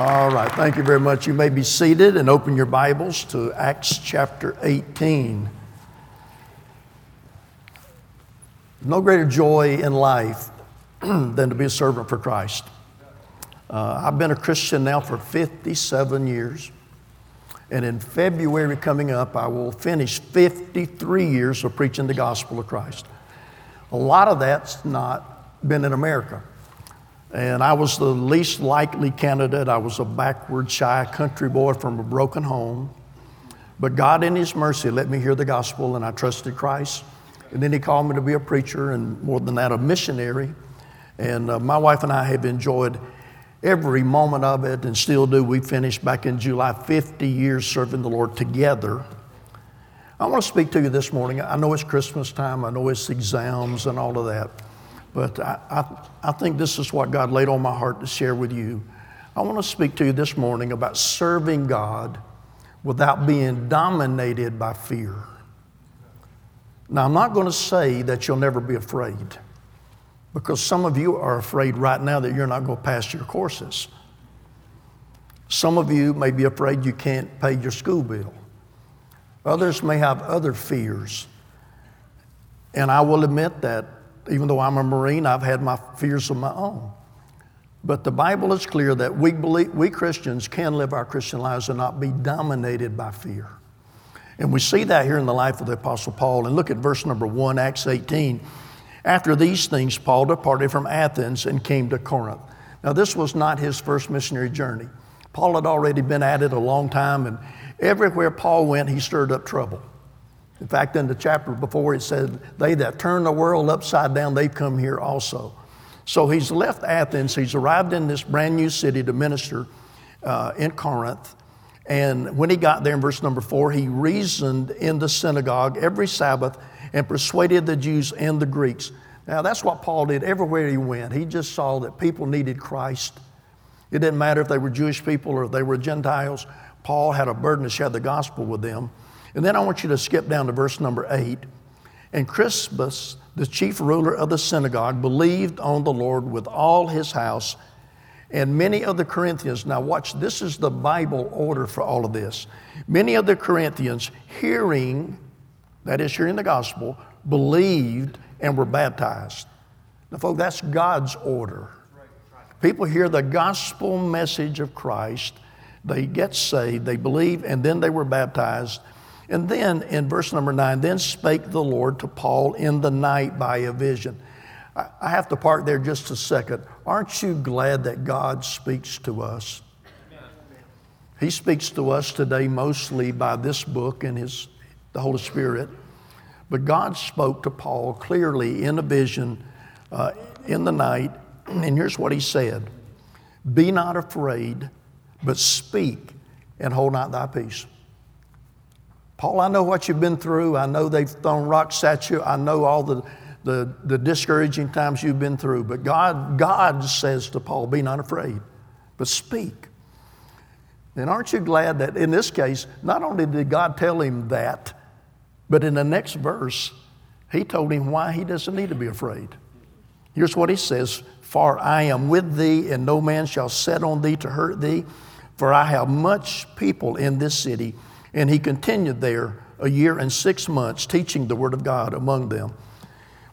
All right, thank you very much. You may be seated and open your Bibles to Acts chapter 18. No greater joy in life than to be a servant for Christ. Uh, I've been a Christian now for 57 years. And in February coming up, I will finish 53 years of preaching the gospel of Christ. A lot of that's not been in America. And I was the least likely candidate. I was a backward, shy country boy from a broken home. But God, in His mercy, let me hear the gospel, and I trusted Christ. And then He called me to be a preacher, and more than that, a missionary. And uh, my wife and I have enjoyed every moment of it and still do. We finished back in July 50 years serving the Lord together. I want to speak to you this morning. I know it's Christmas time, I know it's exams and all of that. But I, I, I think this is what God laid on my heart to share with you. I want to speak to you this morning about serving God without being dominated by fear. Now, I'm not going to say that you'll never be afraid because some of you are afraid right now that you're not going to pass your courses. Some of you may be afraid you can't pay your school bill. Others may have other fears. And I will admit that even though I'm a Marine, I've had my fears of my own. But the Bible is clear that we, believe, we Christians can live our Christian lives and not be dominated by fear. And we see that here in the life of the Apostle Paul. And look at verse number one, Acts 18. After these things, Paul departed from Athens and came to Corinth. Now, this was not his first missionary journey. Paul had already been at it a long time, and everywhere Paul went, he stirred up trouble. In fact, in the chapter before, it said, They that turn the world upside down, they've come here also. So he's left Athens. He's arrived in this brand new city to minister uh, in Corinth. And when he got there in verse number four, he reasoned in the synagogue every Sabbath and persuaded the Jews and the Greeks. Now, that's what Paul did everywhere he went. He just saw that people needed Christ. It didn't matter if they were Jewish people or if they were Gentiles. Paul had a burden to share the gospel with them. And then I want you to skip down to verse number eight. And Crispus, the chief ruler of the synagogue, believed on the Lord with all his house. And many of the Corinthians, now watch, this is the Bible order for all of this. Many of the Corinthians, hearing, that is, hearing the gospel, believed and were baptized. Now, folks, that's God's order. People hear the gospel message of Christ, they get saved, they believe, and then they were baptized. And then in verse number nine, then spake the Lord to Paul in the night by a vision. I have to park there just a second. Aren't you glad that God speaks to us? He speaks to us today mostly by this book and his, the Holy Spirit. But God spoke to Paul clearly in a vision uh, in the night. And here's what he said Be not afraid, but speak and hold not thy peace. Paul, I know what you've been through. I know they've thrown rocks at you. I know all the, the, the discouraging times you've been through. But God, God says to Paul, Be not afraid, but speak. And aren't you glad that in this case, not only did God tell him that, but in the next verse, he told him why he doesn't need to be afraid. Here's what he says For I am with thee, and no man shall set on thee to hurt thee, for I have much people in this city and he continued there a year and six months teaching the Word of God among them.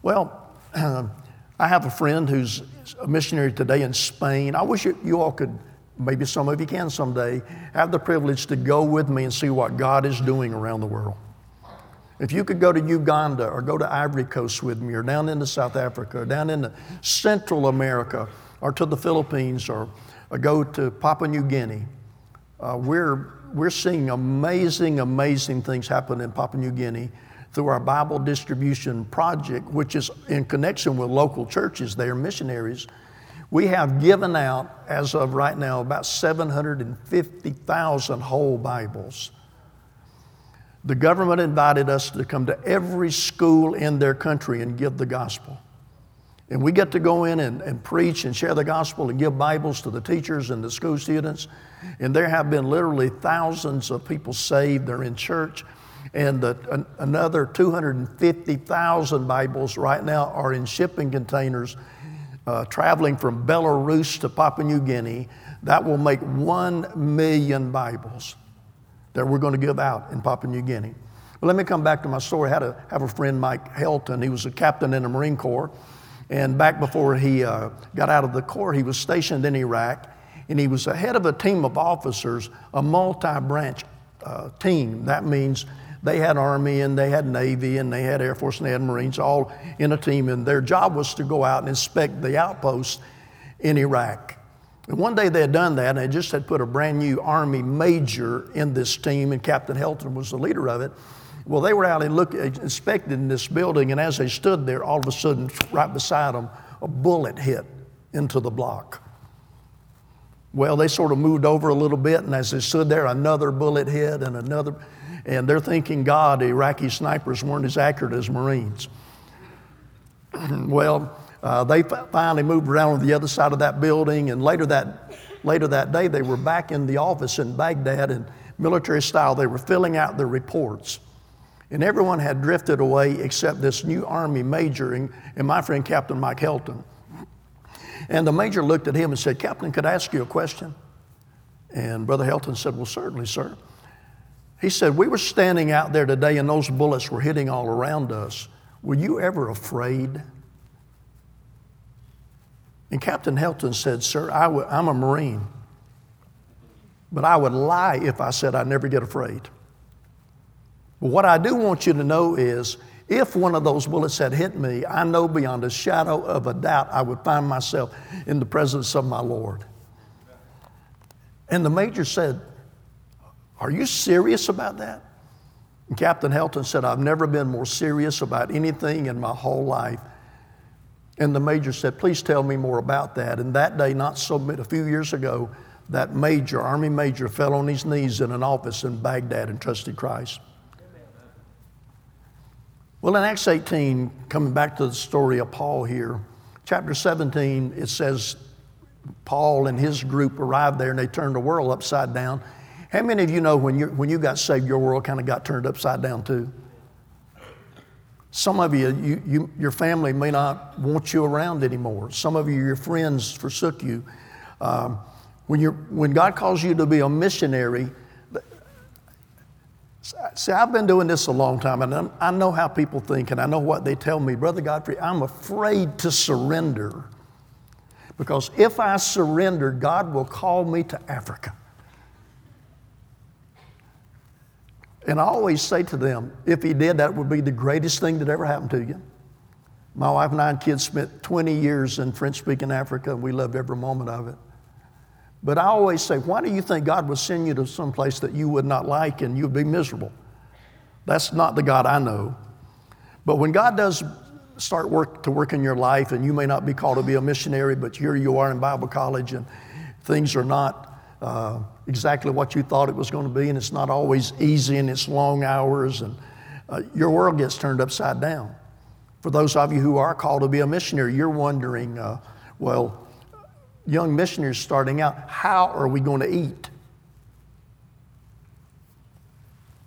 Well, I have a friend who's a missionary today in Spain. I wish you, you all could, maybe some of you can someday, have the privilege to go with me and see what God is doing around the world. If you could go to Uganda or go to Ivory Coast with me or down into South Africa or down into Central America or to the Philippines or, or go to Papua New Guinea, uh, we're we're seeing amazing, amazing things happen in Papua New Guinea through our Bible distribution project, which is in connection with local churches they are missionaries. We have given out, as of right now, about 750,000 whole Bibles. The government invited us to come to every school in their country and give the gospel. And we get to go in and, and preach and share the gospel and give Bibles to the teachers and the school students. And there have been literally thousands of people saved. They're in church. And the, an, another 250,000 Bibles right now are in shipping containers uh, traveling from Belarus to Papua New Guinea that will make one million Bibles that we're going to give out in Papua New Guinea. But let me come back to my story. I had a, have a friend, Mike Helton. He was a captain in the Marine Corps. And back before he uh, got out of the Corps, he was stationed in Iraq. And he was the head of a team of officers, a multi branch uh, team. That means they had Army and they had Navy and they had Air Force and they had Marines all in a team. And their job was to go out and inspect the outposts in Iraq. And one day they had done that and they just had put a brand new Army major in this team, and Captain Helton was the leader of it. Well, they were out and look, inspecting this building, and as they stood there, all of a sudden, right beside them, a bullet hit into the block. Well, they sort of moved over a little bit, and as they stood there, another bullet hit and another, and they're thinking, God, Iraqi snipers weren't as accurate as Marines. well, uh, they finally moved around to the other side of that building, and later that, later that day, they were back in the office in Baghdad, and military style, they were filling out their reports. And everyone had drifted away except this new Army major and, and my friend Captain Mike Helton. And the major looked at him and said, Captain, could I ask you a question? And Brother Helton said, Well, certainly, sir. He said, We were standing out there today and those bullets were hitting all around us. Were you ever afraid? And Captain Helton said, Sir, i w- I'm a Marine, but I would lie if I said I never get afraid. But what I do want you to know is if one of those bullets had hit me, I know beyond a shadow of a doubt I would find myself in the presence of my Lord. And the major said, Are you serious about that? And Captain Helton said, I've never been more serious about anything in my whole life. And the major said, Please tell me more about that. And that day, not so a few years ago, that major, Army major, fell on his knees in an office in Baghdad and trusted Christ. Well, in Acts 18, coming back to the story of Paul here, chapter 17, it says Paul and his group arrived there and they turned the world upside down. How many of you know when, you when you got saved, your world kind of got turned upside down too? Some of you, you, you, your family may not want you around anymore. Some of you, your friends forsook you. Um, when, you're, when God calls you to be a missionary, See, I've been doing this a long time, and I know how people think, and I know what they tell me. Brother Godfrey, I'm afraid to surrender because if I surrender, God will call me to Africa. And I always say to them, if He did, that would be the greatest thing that ever happened to you. My wife and I and kids spent 20 years in French speaking Africa, and we loved every moment of it. But I always say, why do you think God would send you to some place that you would not like and you'd be miserable? That's not the God I know. But when God does start work to work in your life, and you may not be called to be a missionary, but here you are in Bible college, and things are not uh, exactly what you thought it was going to be, and it's not always easy, and it's long hours, and uh, your world gets turned upside down. For those of you who are called to be a missionary, you're wondering, uh, well, young missionaries starting out, how are we going to eat?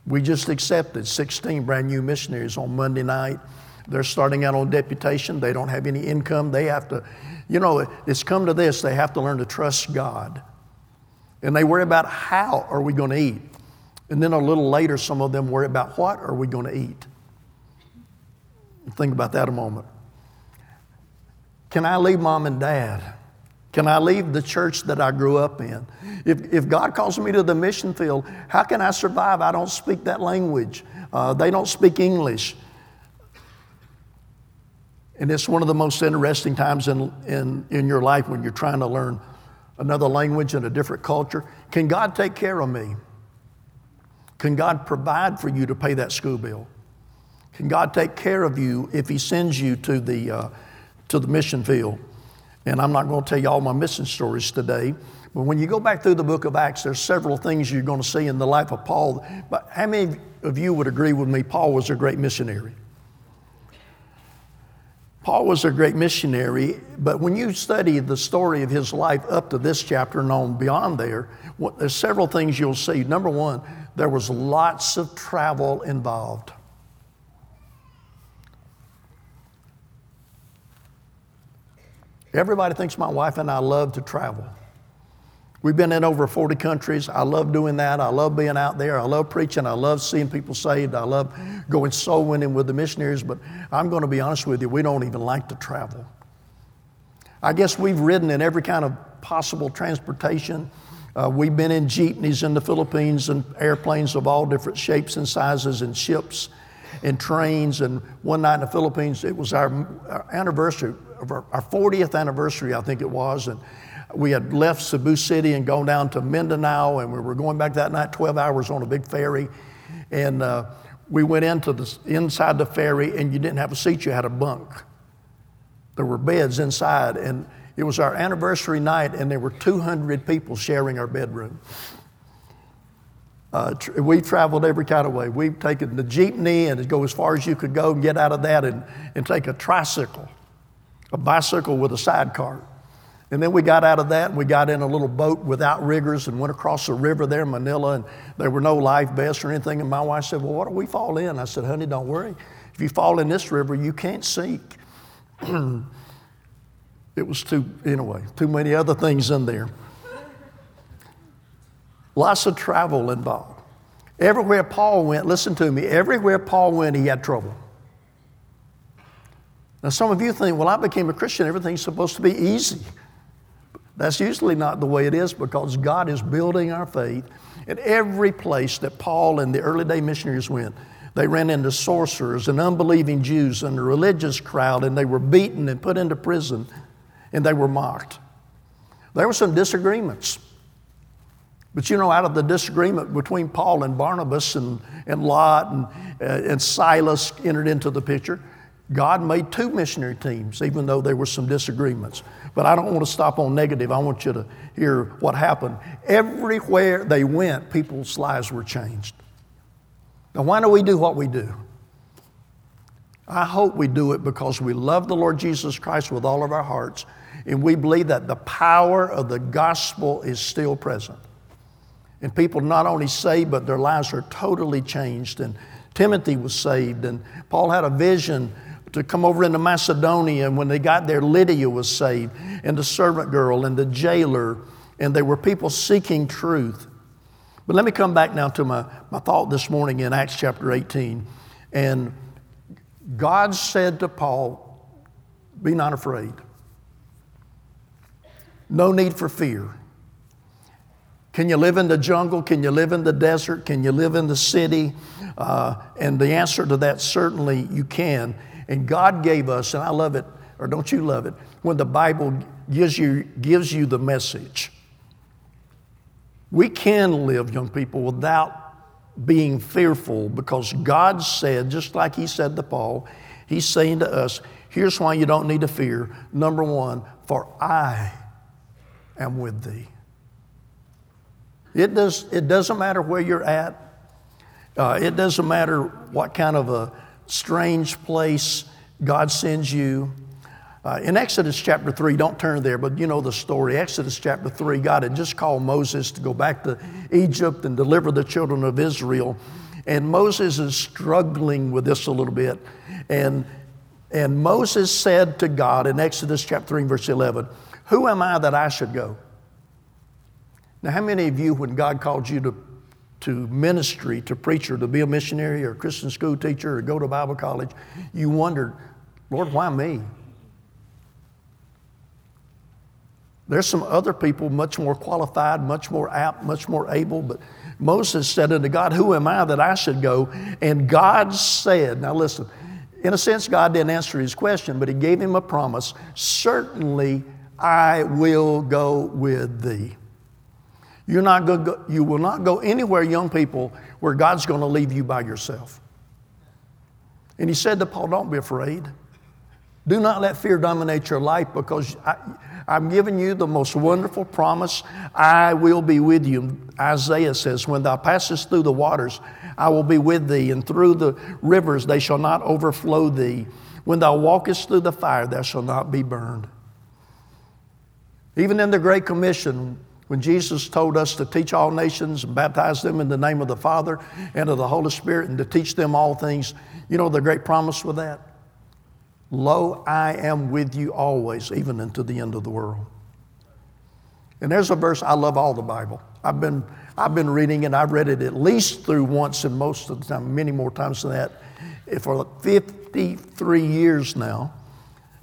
We just accepted 16 brand new missionaries on Monday night. They're starting out on deputation. They don't have any income. They have to, you know, it's come to this. They have to learn to trust God. And they worry about how are we going to eat. And then a little later, some of them worry about what are we going to eat. Think about that a moment. Can I leave mom and dad? Can I leave the church that I grew up in? If, if God calls me to the mission field, how can I survive? I don't speak that language. Uh, they don't speak English. And it's one of the most interesting times in, in, in your life when you're trying to learn another language and a different culture. Can God take care of me? Can God provide for you to pay that school bill? Can God take care of you if He sends you to the, uh, to the mission field? And I'm not going to tell you all my mission stories today. But when you go back through the book of Acts, there's several things you're going to see in the life of Paul. But how many of you would agree with me? Paul was a great missionary. Paul was a great missionary, but when you study the story of his life up to this chapter and on beyond there, there's several things you'll see. Number one, there was lots of travel involved. Everybody thinks my wife and I love to travel. We've been in over 40 countries. I love doing that. I love being out there. I love preaching. I love seeing people saved. I love going soul winning with the missionaries. But I'm going to be honest with you, we don't even like to travel. I guess we've ridden in every kind of possible transportation. Uh, we've been in jeepneys in the Philippines and airplanes of all different shapes and sizes and ships and trains. And one night in the Philippines, it was our, our anniversary, our, our 40th anniversary, I think it was. And we had left Cebu City and gone down to Mindanao, and we were going back that night, 12 hours on a big ferry. And uh, we went into the inside the ferry, and you didn't have a seat; you had a bunk. There were beds inside, and it was our anniversary night, and there were 200 people sharing our bedroom. Uh, tr- we traveled every kind of way. We've taken the jeepney and go as far as you could go and get out of that and, and take a tricycle, a bicycle with a sidecar. And then we got out of that and we got in a little boat without riggers and went across the river there in Manila and there were no life vests or anything. And my wife said, Well, what do we fall in? I said, Honey, don't worry. If you fall in this river, you can't sink. it was too, anyway, too many other things in there. Lots of travel involved. Everywhere Paul went, listen to me, everywhere Paul went, he had trouble. Now, some of you think, well, I became a Christian, everything's supposed to be easy. That's usually not the way it is because God is building our faith. At every place that Paul and the early day missionaries went, they ran into sorcerers and unbelieving Jews and a religious crowd, and they were beaten and put into prison, and they were mocked. There were some disagreements. But you know, out of the disagreement between Paul and Barnabas and, and Lot and, uh, and Silas entered into the picture, God made two missionary teams, even though there were some disagreements. But I don't want to stop on negative. I want you to hear what happened. Everywhere they went, people's lives were changed. Now, why do we do what we do? I hope we do it because we love the Lord Jesus Christ with all of our hearts, and we believe that the power of the gospel is still present. And people not only saved, but their lives are totally changed. And Timothy was saved, and Paul had a vision to come over into Macedonia. And when they got there, Lydia was saved, and the servant girl, and the jailer, and there were people seeking truth. But let me come back now to my, my thought this morning in Acts chapter 18. And God said to Paul, Be not afraid. No need for fear. Can you live in the jungle? Can you live in the desert? Can you live in the city? Uh, and the answer to that certainly you can. And God gave us, and I love it, or don't you love it, when the Bible gives you, gives you the message. We can live, young people, without being fearful because God said, just like He said to Paul, He's saying to us, here's why you don't need to fear. Number one, for I am with thee. It, does, it doesn't matter where you're at. Uh, it doesn't matter what kind of a strange place God sends you. Uh, in Exodus chapter 3, don't turn there, but you know the story. Exodus chapter 3, God had just called Moses to go back to Egypt and deliver the children of Israel. And Moses is struggling with this a little bit. And, and Moses said to God in Exodus chapter 3, verse 11, Who am I that I should go? Now, how many of you, when God called you to to ministry, to preacher, to be a missionary or a Christian school teacher or go to Bible college, you wondered, Lord, why me? There's some other people much more qualified, much more apt, much more able, but Moses said unto God, Who am I that I should go? And God said, Now listen, in a sense, God didn't answer his question, but he gave him a promise Certainly I will go with thee. You're not go, you will not go anywhere, young people, where God's going to leave you by yourself. And he said to Paul, Don't be afraid. Do not let fear dominate your life because I, I'm giving you the most wonderful promise. I will be with you. Isaiah says, When thou passest through the waters, I will be with thee, and through the rivers they shall not overflow thee. When thou walkest through the fire, thou shalt not be burned. Even in the Great Commission, when Jesus told us to teach all nations and baptize them in the name of the Father and of the Holy Spirit and to teach them all things, you know the great promise with that? Lo, I am with you always, even unto the end of the world. And there's a verse, I love all the Bible. I've been, I've been reading it, I've read it at least through once and most of the time, many more times than that, eh, for 53 years now.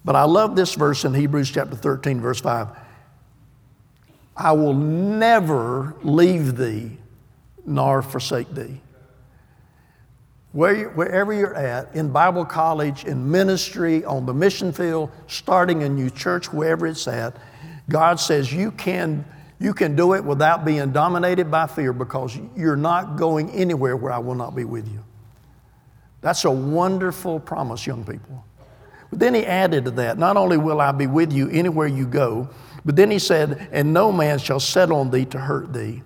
But I love this verse in Hebrews chapter 13, verse 5. I will never leave thee nor forsake thee. Where wherever you're at, in Bible college, in ministry, on the mission field, starting a new church, wherever it's at, God says you can, you can do it without being dominated by fear because you're not going anywhere where I will not be with you. That's a wonderful promise, young people. But then he added to that, not only will I be with you anywhere you go, but then he said, and no man shall set on thee to hurt thee.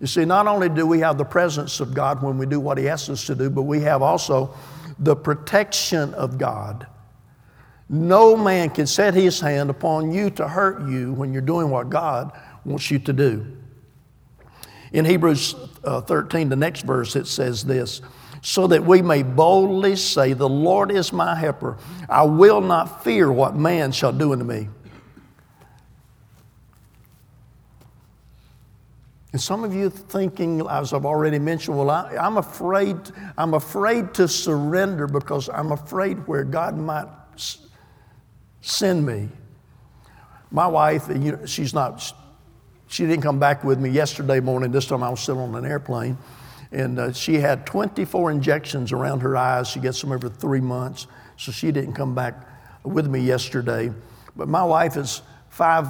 You see, not only do we have the presence of God when we do what he asks us to do, but we have also the protection of God. No man can set his hand upon you to hurt you when you're doing what God wants you to do. In Hebrews uh, 13, the next verse, it says this so that we may boldly say, The Lord is my helper. I will not fear what man shall do unto me. And some of you thinking, as I've already mentioned, well, I, am afraid, I'm afraid to surrender because I'm afraid where God might send me. My wife, you know, she's not, she didn't come back with me yesterday morning. This time I was still on an airplane. And uh, she had 24 injections around her eyes. She gets them every three months. So she didn't come back with me yesterday. But my wife is five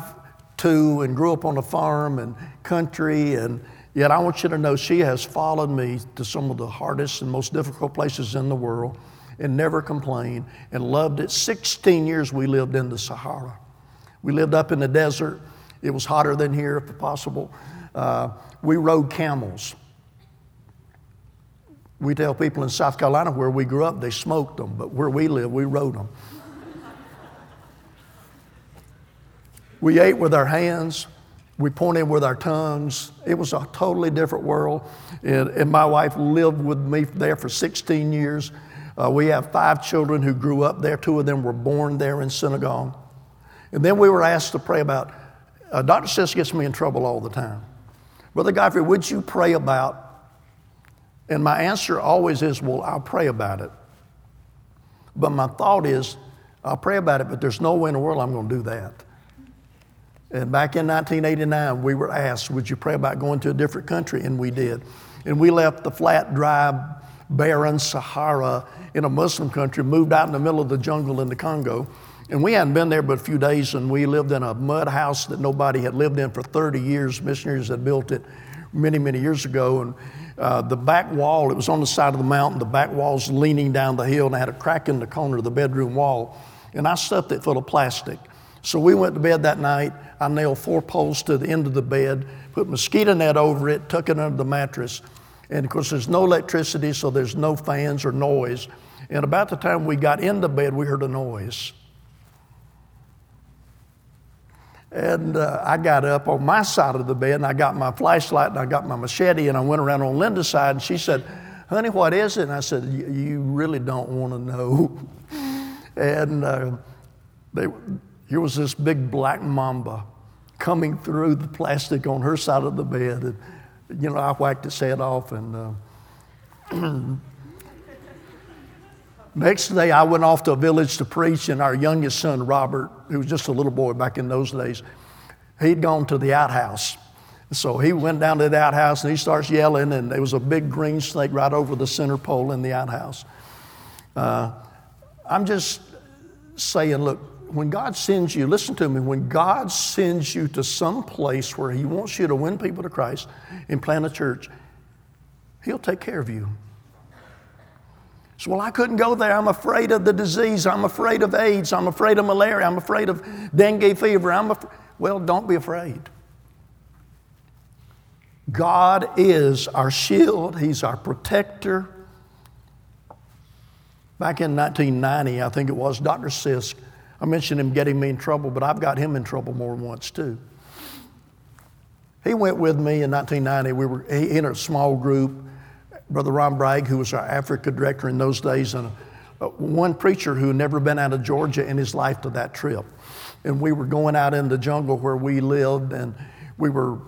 two and grew up on a farm and country and yet I want you to know she has followed me to some of the hardest and most difficult places in the world and never complained and loved it. 16 years we lived in the Sahara. We lived up in the desert. It was hotter than here, if possible. Uh, we rode camels. We tell people in South Carolina where we grew up, they smoked them, but where we live, we rode them. We ate with our hands. We pointed with our tongues. It was a totally different world. And, and my wife lived with me there for 16 years. Uh, we have five children who grew up there. Two of them were born there in Senegal. And then we were asked to pray about, uh, Dr. Sisk gets me in trouble all the time. Brother Godfrey, would you pray about? And my answer always is, well, I'll pray about it. But my thought is, I'll pray about it, but there's no way in the world I'm going to do that. And back in 1989, we were asked, Would you pray about going to a different country? And we did. And we left the flat, dry, barren Sahara in a Muslim country, moved out in the middle of the jungle in the Congo. And we hadn't been there but a few days, and we lived in a mud house that nobody had lived in for 30 years. Missionaries had built it many, many years ago. And uh, the back wall, it was on the side of the mountain, the back wall's leaning down the hill, and I had a crack in the corner of the bedroom wall. And I stuffed it full of plastic. So we went to bed that night. I nailed four poles to the end of the bed, put mosquito net over it, tuck it under the mattress. And of course, there's no electricity, so there's no fans or noise. And about the time we got into bed, we heard a noise. And uh, I got up on my side of the bed and I got my flashlight and I got my machete and I went around on Linda's side and she said, Honey, what is it? And I said, You really don't want to know. and uh, they, here was this big black mamba coming through the plastic on her side of the bed. And, you know, I whacked its head off. And uh, next day, I went off to a village to preach, and our youngest son, Robert, who was just a little boy back in those days, he'd gone to the outhouse. So he went down to the outhouse and he starts yelling, and there was a big green snake right over the center pole in the outhouse. Uh, I'm just saying, look, when God sends you, listen to me, when God sends you to some place where He wants you to win people to Christ and plant a church, He'll take care of you. So, well, I couldn't go there. I'm afraid of the disease. I'm afraid of AIDS. I'm afraid of malaria. I'm afraid of dengue fever. I'm af- well, don't be afraid. God is our shield, He's our protector. Back in 1990, I think it was, Dr. Sisk I mentioned him getting me in trouble, but I've got him in trouble more than once too. He went with me in 1990. We were in a small group. Brother Ron Bragg, who was our Africa director in those days, and one preacher who had never been out of Georgia in his life to that trip. And we were going out in the jungle where we lived, and we were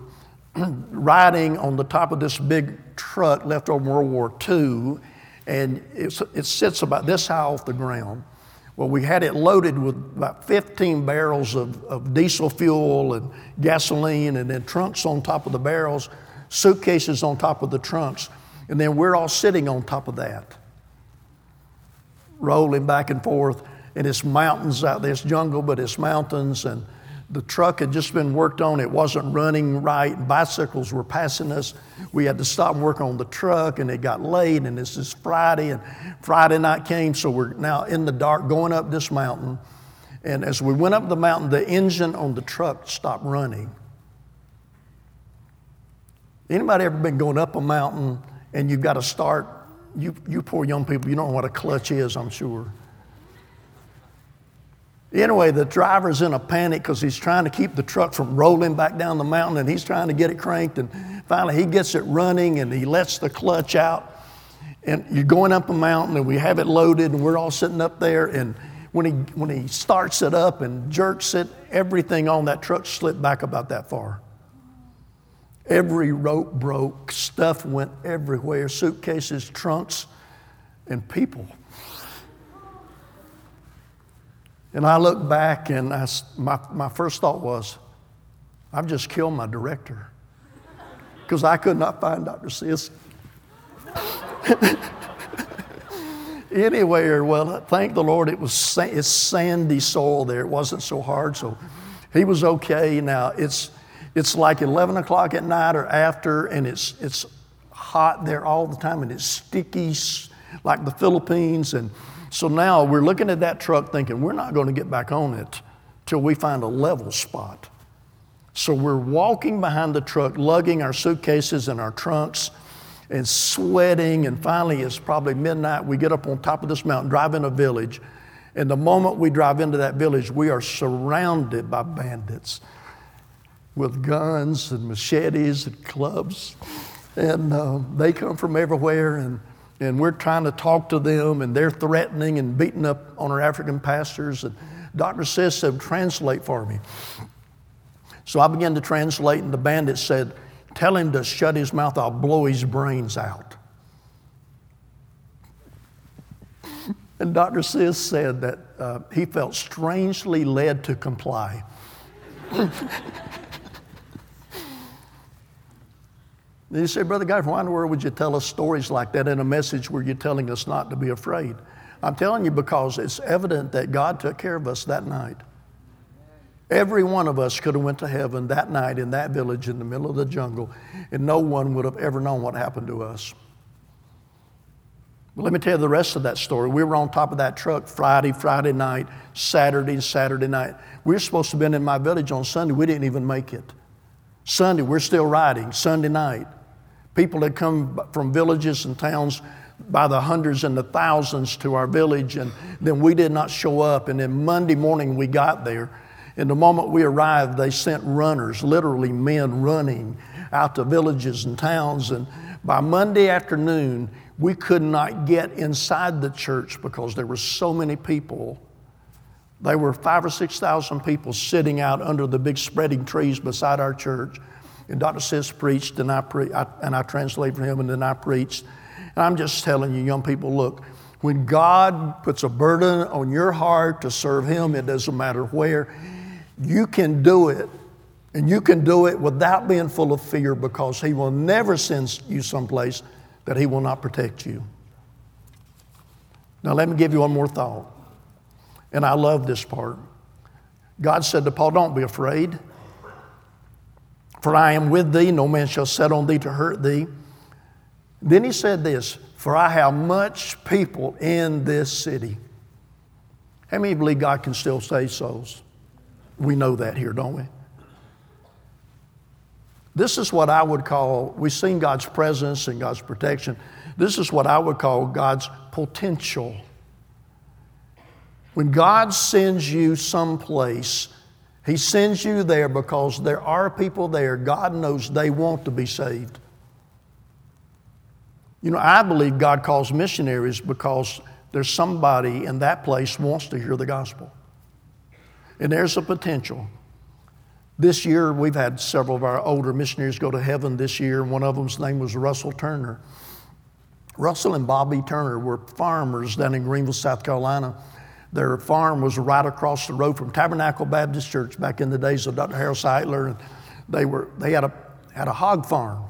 riding on the top of this big truck left over World War II, and it sits about this high off the ground. Well, we had it loaded with about 15 barrels of, of diesel fuel and gasoline, and then trunks on top of the barrels, suitcases on top of the trunks, and then we're all sitting on top of that, rolling back and forth. And it's mountains out there, it's jungle, but it's mountains, and the truck had just been worked on. It wasn't running right. Bicycles were passing us. We had to stop and work on the truck, and it got late. And this is Friday, and Friday night came, so we're now in the dark going up this mountain. And as we went up the mountain, the engine on the truck stopped running. Anybody ever been going up a mountain and you've got to start? You, you poor young people, you don't know what a clutch is, I'm sure. Anyway, the driver's in a panic because he's trying to keep the truck from rolling back down the mountain and he's trying to get it cranked. And finally, he gets it running and he lets the clutch out. And you're going up a mountain and we have it loaded and we're all sitting up there. And when he, when he starts it up and jerks it, everything on that truck slipped back about that far. Every rope broke, stuff went everywhere suitcases, trunks, and people. And I look back, and I, my, my first thought was, I've just killed my director because I could not find Dr. Sisk. anyway, well, thank the Lord, it was it's sandy soil there. It wasn't so hard, so he was okay. Now it's it's like 11 o'clock at night or after, and it's it's hot there all the time, and it's sticky like the Philippines, and so now we're looking at that truck thinking we're not going to get back on it till we find a level spot. So we're walking behind the truck, lugging our suitcases and our trunks and sweating. And finally, it's probably midnight. We get up on top of this mountain, drive in a village. And the moment we drive into that village, we are surrounded by bandits with guns and machetes and clubs. And uh, they come from everywhere. And and we're trying to talk to them, and they're threatening and beating up on our African pastors. And Dr. Sisk said, Translate for me. So I began to translate, and the bandit said, Tell him to shut his mouth, I'll blow his brains out. And Dr. Sisk said that uh, he felt strangely led to comply. Then you say, Brother Guy, why in the world would you tell us stories like that in a message where you're telling us not to be afraid? I'm telling you because it's evident that God took care of us that night. Every one of us could have went to heaven that night in that village in the middle of the jungle, and no one would have ever known what happened to us. But let me tell you the rest of that story. We were on top of that truck Friday, Friday night, Saturday, Saturday night. We were supposed to have been in my village on Sunday. We didn't even make it. Sunday, we're still riding. Sunday night. People had come from villages and towns by the hundreds and the thousands to our village, and then we did not show up. And then Monday morning we got there. And the moment we arrived, they sent runners, literally men running out to villages and towns. And by Monday afternoon, we could not get inside the church because there were so many people. There were five or 6,000 people sitting out under the big spreading trees beside our church. And Dr. Sisk preached, and I, pre- I, and I translated for him, and then I preached. And I'm just telling you, young people, look, when God puts a burden on your heart to serve Him, it doesn't matter where, you can do it. And you can do it without being full of fear because He will never send you someplace that He will not protect you. Now, let me give you one more thought. And I love this part. God said to Paul, Don't be afraid. For I am with thee, no man shall set on thee to hurt thee. Then he said this For I have much people in this city. How many believe God can still save souls? We know that here, don't we? This is what I would call, we've seen God's presence and God's protection. This is what I would call God's potential. When God sends you someplace he sends you there because there are people there, God knows they want to be saved. You know, I believe God calls missionaries because there's somebody in that place wants to hear the gospel. And there's a potential This year, we've had several of our older missionaries go to heaven this year. One of them's name was Russell Turner. Russell and Bobby Turner were farmers down in Greenville, South Carolina. Their farm was right across the road from Tabernacle Baptist Church back in the days of Dr. Harold Sightler. And they, were, they had, a, had a hog farm.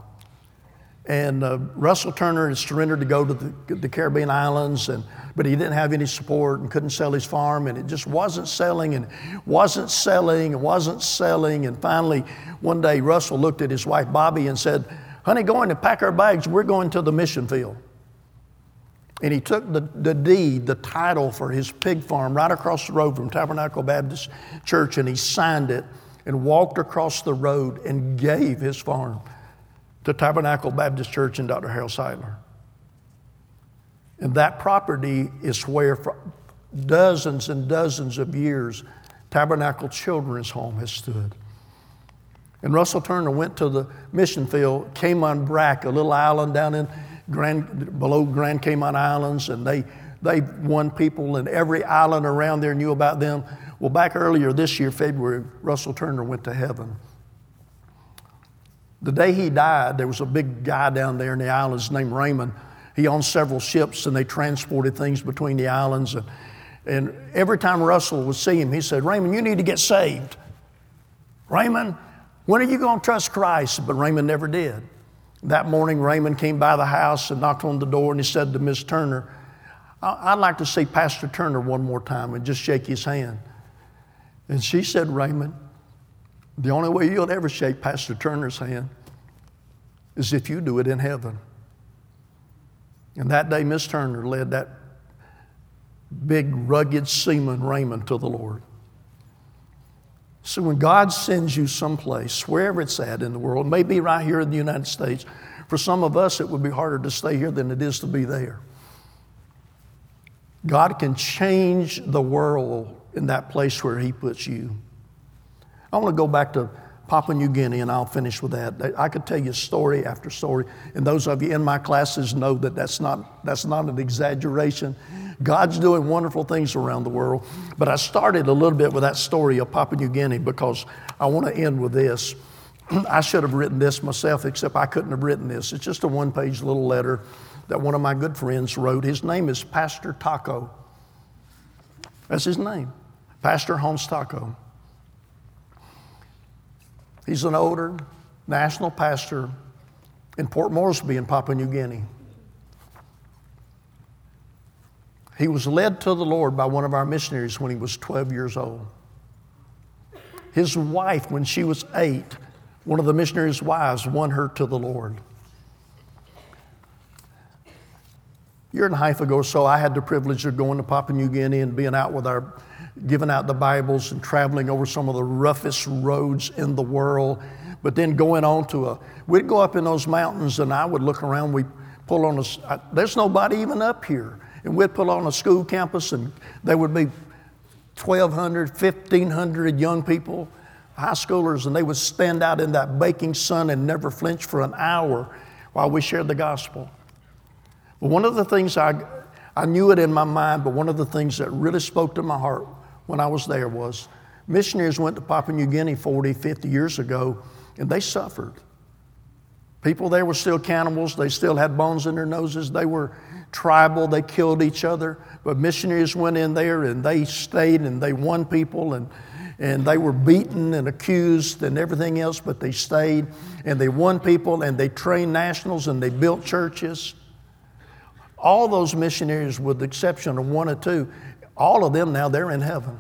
And uh, Russell Turner had surrendered to go to the, the, Caribbean islands, and, but he didn't have any support and couldn't sell his farm, and it just wasn't selling and wasn't selling and wasn't selling. And finally, one day, Russell looked at his wife Bobby and said, Honey, go in and pack our bags. We're going to the mission field. And he took the, the deed, the title for his pig farm right across the road from Tabernacle Baptist Church, and he signed it and walked across the road and gave his farm to Tabernacle Baptist Church and Dr. Harold Sightler. And that property is where, for dozens and dozens of years, Tabernacle Children's Home has stood. And Russell Turner went to the mission field, Cayman Brac, a little island down in Grand, below Grand Cayman Islands, and they, they won people, and every island around there knew about them. Well, back earlier this year, February, Russell Turner went to heaven. The day he died, there was a big guy down there in the islands named Raymond. He owned several ships and they transported things between the islands. And, and every time Russell would see him, he said, Raymond, you need to get saved. Raymond, when are you going to trust Christ? But Raymond never did. That morning, Raymond came by the house and knocked on the door and he said to Miss Turner, I'd like to see Pastor Turner one more time and just shake his hand. And she said, Raymond, the only way you'll ever shake Pastor Turner's hand is if you do it in heaven. And that day, Miss Turner led that big, rugged seaman Raymond to the Lord. So when God sends you someplace, wherever it's at in the world, maybe right here in the United States, for some of us it would be harder to stay here than it is to be there. God can change the world in that place where He puts you. I want to go back to Papua New Guinea, and I'll finish with that. I could tell you story after story, and those of you in my classes know that that's not, that's not an exaggeration. God's doing wonderful things around the world, but I started a little bit with that story of Papua New Guinea because I want to end with this. I should have written this myself, except I couldn't have written this. It's just a one page little letter that one of my good friends wrote. His name is Pastor Taco. That's his name, Pastor Hans Taco. He's an older national pastor in Port Moresby in Papua New Guinea. He was led to the Lord by one of our missionaries when he was 12 years old. His wife, when she was eight, one of the missionaries' wives won her to the Lord. A year and a half ago so, I had the privilege of going to Papua New Guinea and being out with our giving out the Bibles and traveling over some of the roughest roads in the world. But then going on to a, we'd go up in those mountains and I would look around. We pull on a, there's nobody even up here. And we'd pull on a school campus and there would be 1,200, 1,500 young people, high schoolers, and they would stand out in that baking sun and never flinch for an hour while we shared the gospel. But one of the things I, I knew it in my mind, but one of the things that really spoke to my heart when I was there was missionaries went to Papua New Guinea 40, 50 years ago, and they suffered. People there were still cannibals. They still had bones in their noses. They were tribal. They killed each other. But missionaries went in there and they stayed and they won people and, and they were beaten and accused and everything else, but they stayed and they won people and they trained nationals and they built churches. All those missionaries, with the exception of one or two, all of them now, they're in heaven.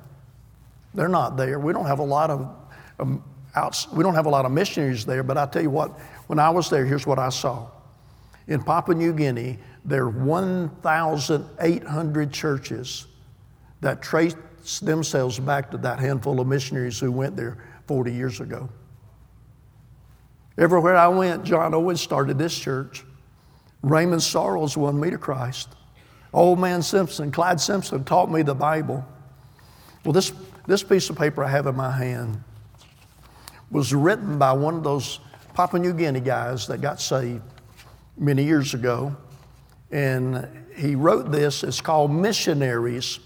They're not there. We don't have a lot of um, outs, we don't have a lot of missionaries there, but I tell you what, when I was there, here's what I saw. In Papua New Guinea, there are 1,800 churches that trace themselves back to that handful of missionaries who went there 40 years ago. Everywhere I went, John Owens started this church. Raymond Sorrells won me to Christ. Old man Simpson, Clyde Simpson, taught me the Bible. Well, this, this piece of paper I have in my hand was written by one of those Papua New Guinea guys that got saved many years ago. And he wrote this. It's called Missionaries.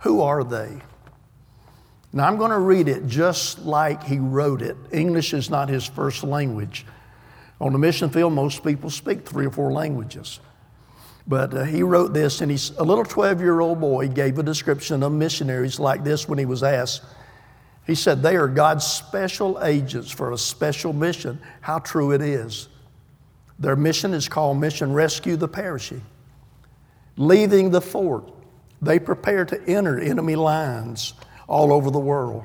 Who are they? Now, I'm going to read it just like he wrote it. English is not his first language. On the mission field, most people speak three or four languages. But uh, he wrote this, and he's a little 12 year old boy gave a description of missionaries like this when he was asked. He said, They are God's special agents for a special mission. How true it is. Their mission is called Mission Rescue the Perishing. Leaving the fort, they prepare to enter enemy lines all over the world.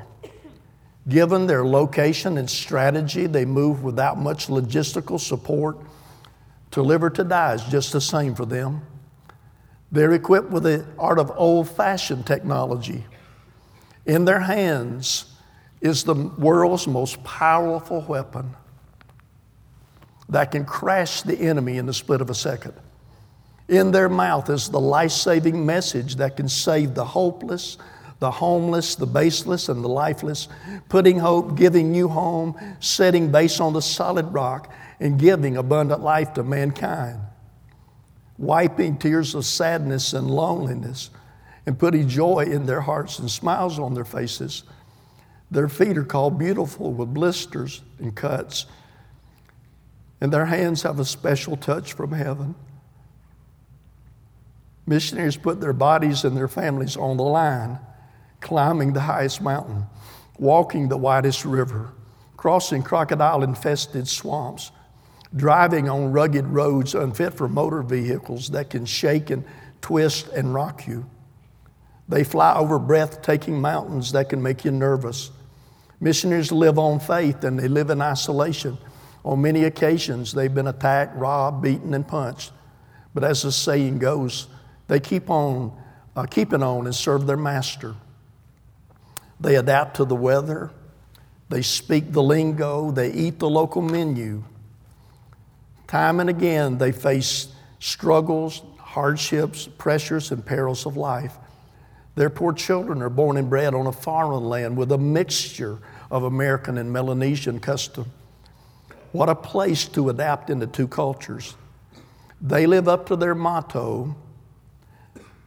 Given their location and strategy, they move without much logistical support. To live or to die is just the same for them. They're equipped with the art of old fashioned technology. In their hands is the world's most powerful weapon that can crash the enemy in the split of a second. In their mouth is the life saving message that can save the hopeless, the homeless, the baseless, and the lifeless, putting hope, giving new home, setting base on the solid rock, and giving abundant life to mankind. Wiping tears of sadness and loneliness, and putting joy in their hearts and smiles on their faces. Their feet are called beautiful with blisters and cuts, and their hands have a special touch from heaven. Missionaries put their bodies and their families on the line climbing the highest mountain, walking the widest river, crossing crocodile infested swamps, driving on rugged roads unfit for motor vehicles that can shake and twist and rock you. They fly over breathtaking mountains that can make you nervous. Missionaries live on faith and they live in isolation. On many occasions, they've been attacked, robbed, beaten, and punched. But as the saying goes, they keep on uh, keeping on and serve their master. They adapt to the weather. They speak the lingo. They eat the local menu. Time and again, they face struggles, hardships, pressures, and perils of life. Their poor children are born and bred on a foreign land with a mixture of American and Melanesian custom. What a place to adapt into two cultures. They live up to their motto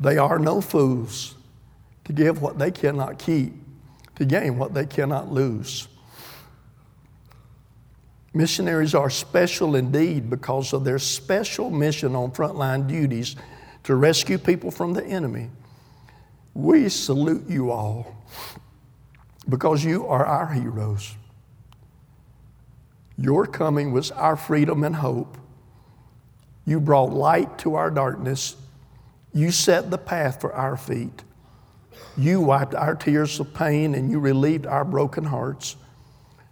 they are no fools to give what they cannot keep to gain what they cannot lose. Missionaries are special indeed because of their special mission on frontline duties to rescue people from the enemy. We salute you all because you are our heroes. Your coming was our freedom and hope. You brought light to our darkness. You set the path for our feet. You wiped our tears of pain and you relieved our broken hearts.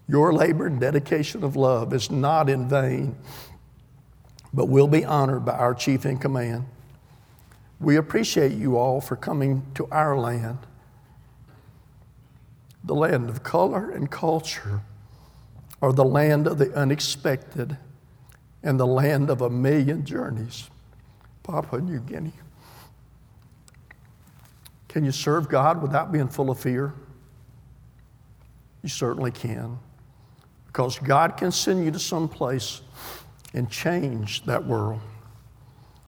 Your labor and dedication of love is not in vain, but will be honored by our chief in command. We appreciate you all for coming to our land, the land of color and culture, or the land of the unexpected, and the land of a million journeys, Papua New Guinea. Can you serve God without being full of fear? You certainly can. Because God can send you to some place and change that world.